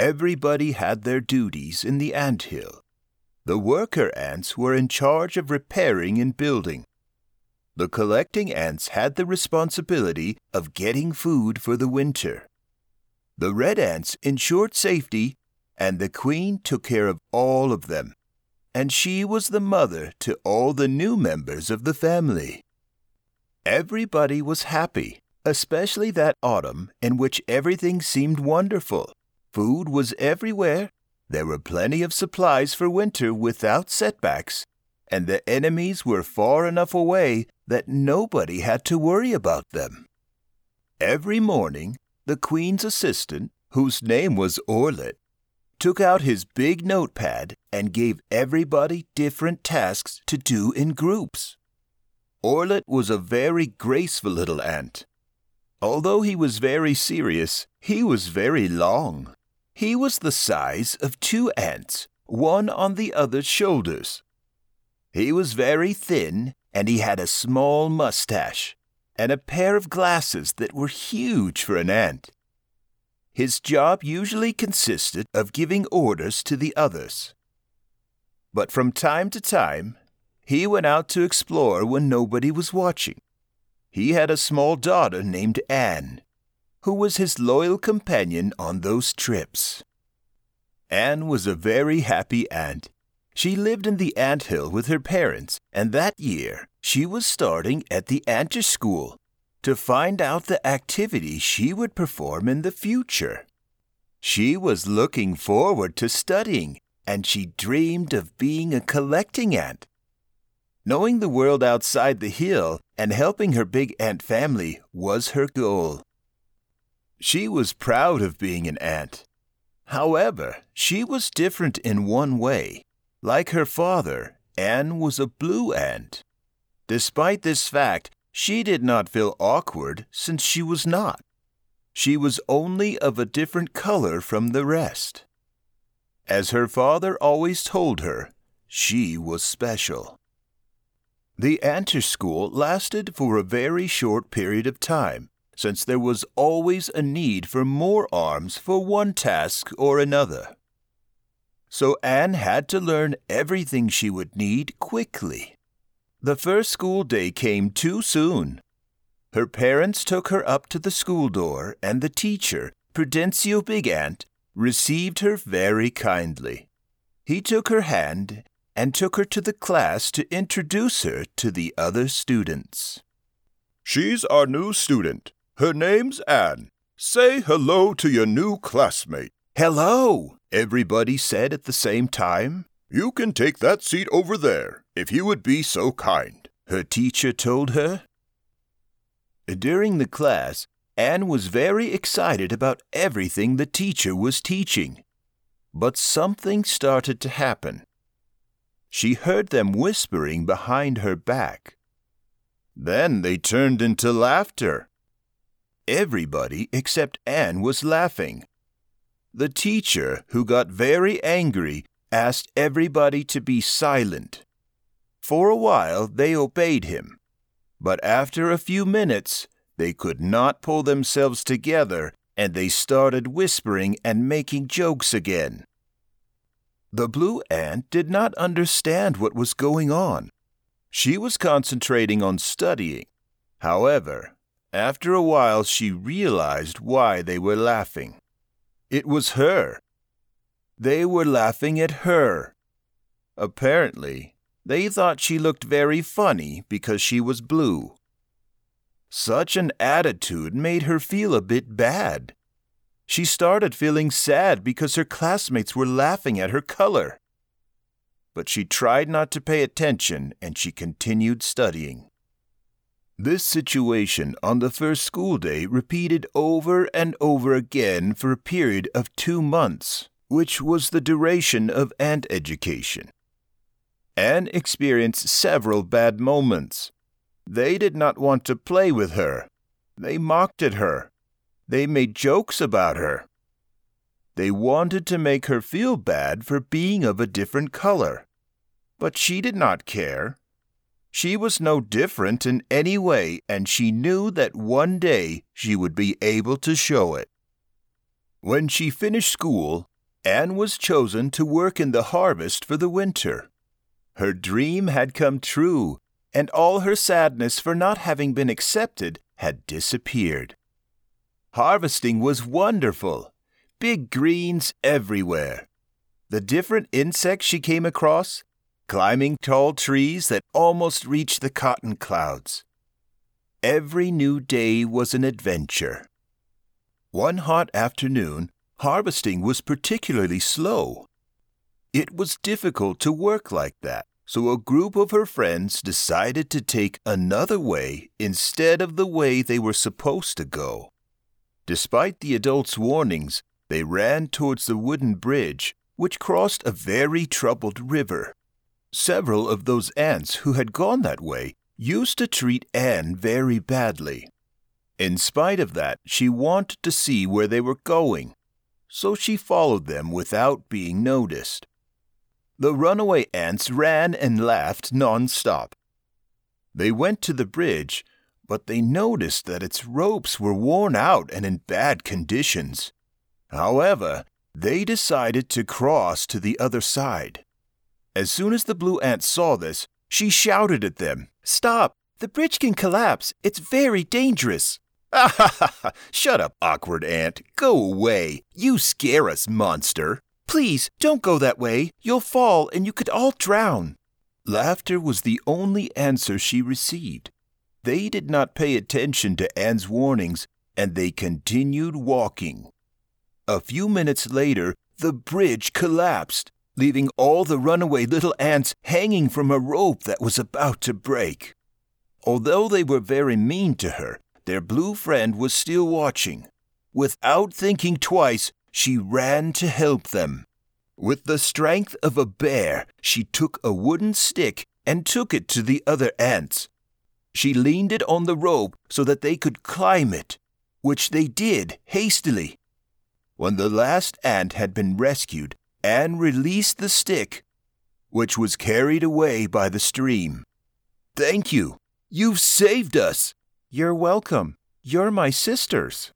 Everybody had their duties in the ant hill. The worker ants were in charge of repairing and building. The collecting ants had the responsibility of getting food for the winter. The red ants ensured safety, and the queen took care of all of them. And she was the mother to all the new members of the family. Everybody was happy, especially that autumn in which everything seemed wonderful. Food was everywhere, there were plenty of supplies for winter without setbacks, and the enemies were far enough away that nobody had to worry about them. Every morning, the queen's assistant, whose name was Orlet, took out his big notepad and gave everybody different tasks to do in groups. Orlet was a very graceful little ant. Although he was very serious, he was very long. He was the size of two ants, one on the other's shoulders. He was very thin, and he had a small mustache and a pair of glasses that were huge for an ant. His job usually consisted of giving orders to the others. But from time to time, he went out to explore when nobody was watching. He had a small daughter named Anne, who was his loyal companion on those trips. Anne was a very happy ant. She lived in the ant hill with her parents, and that year she was starting at the Antish School to find out the activity she would perform in the future. She was looking forward to studying, and she dreamed of being a collecting ant. Knowing the world outside the hill and helping her big ant family was her goal. She was proud of being an ant. However, she was different in one way. Like her father, Anne was a blue ant. Despite this fact, she did not feel awkward since she was not. She was only of a different color from the rest. As her father always told her, she was special. The Antish school lasted for a very short period of time, since there was always a need for more arms for one task or another. So Anne had to learn everything she would need quickly. The first school day came too soon. Her parents took her up to the school door, and the teacher, Prudencio Big Ant, received her very kindly. He took her hand and took her to the class to introduce her to the other students. She's our new student. Her name's Anne. Say hello to your new classmate. Hello, everybody said at the same time. You can take that seat over there, if you would be so kind, her teacher told her. During the class, Anne was very excited about everything the teacher was teaching. But something started to happen. She heard them whispering behind her back. Then they turned into laughter. Everybody except Anne was laughing. The teacher, who got very angry, asked everybody to be silent. For a while they obeyed him, but after a few minutes they could not pull themselves together and they started whispering and making jokes again. The blue ant did not understand what was going on. She was concentrating on studying. However, after a while, she realized why they were laughing. It was her. They were laughing at her. Apparently, they thought she looked very funny because she was blue. Such an attitude made her feel a bit bad. She started feeling sad because her classmates were laughing at her color. But she tried not to pay attention and she continued studying. This situation on the first school day repeated over and over again for a period of two months, which was the duration of ant education. Anne experienced several bad moments. They did not want to play with her. They mocked at her. They made jokes about her. They wanted to make her feel bad for being of a different color. But she did not care. She was no different in any way, and she knew that one day she would be able to show it. When she finished school, Anne was chosen to work in the harvest for the winter. Her dream had come true, and all her sadness for not having been accepted had disappeared. Harvesting was wonderful. Big greens everywhere. The different insects she came across, climbing tall trees that almost reached the cotton clouds. Every new day was an adventure. One hot afternoon, harvesting was particularly slow. It was difficult to work like that, so a group of her friends decided to take another way instead of the way they were supposed to go. Despite the adults' warnings, they ran towards the wooden bridge, which crossed a very troubled river. Several of those ants who had gone that way used to treat Anne very badly. In spite of that, she wanted to see where they were going, so she followed them without being noticed. The runaway ants ran and laughed nonstop. They went to the bridge, but they noticed that its ropes were worn out and in bad conditions. However, they decided to cross to the other side. As soon as the blue ant saw this, she shouted at them, Stop! The bridge can collapse. It's very dangerous. Ha ha ha! Shut up, awkward ant. Go away. You scare us, monster. Please, don't go that way. You'll fall and you could all drown. Laughter was the only answer she received. They did not pay attention to Anne's warnings and they continued walking. A few minutes later, the bridge collapsed, leaving all the runaway little ants hanging from a rope that was about to break. Although they were very mean to her, their blue friend was still watching. Without thinking twice, she ran to help them. With the strength of a bear, she took a wooden stick and took it to the other ants. She leaned it on the rope so that they could climb it, which they did hastily. When the last ant had been rescued, Anne released the stick, which was carried away by the stream. Thank you. You've saved us, you're welcome. You're my sisters.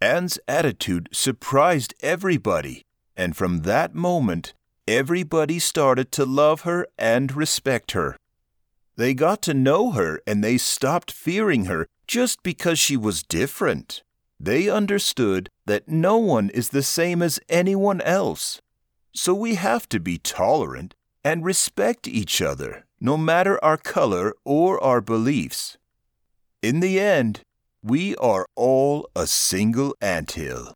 Anne's attitude surprised everybody, and from that moment, everybody started to love her and respect her. They got to know her and they stopped fearing her just because she was different. They understood that no one is the same as anyone else. So we have to be tolerant and respect each other, no matter our color or our beliefs. In the end, we are all a single anthill.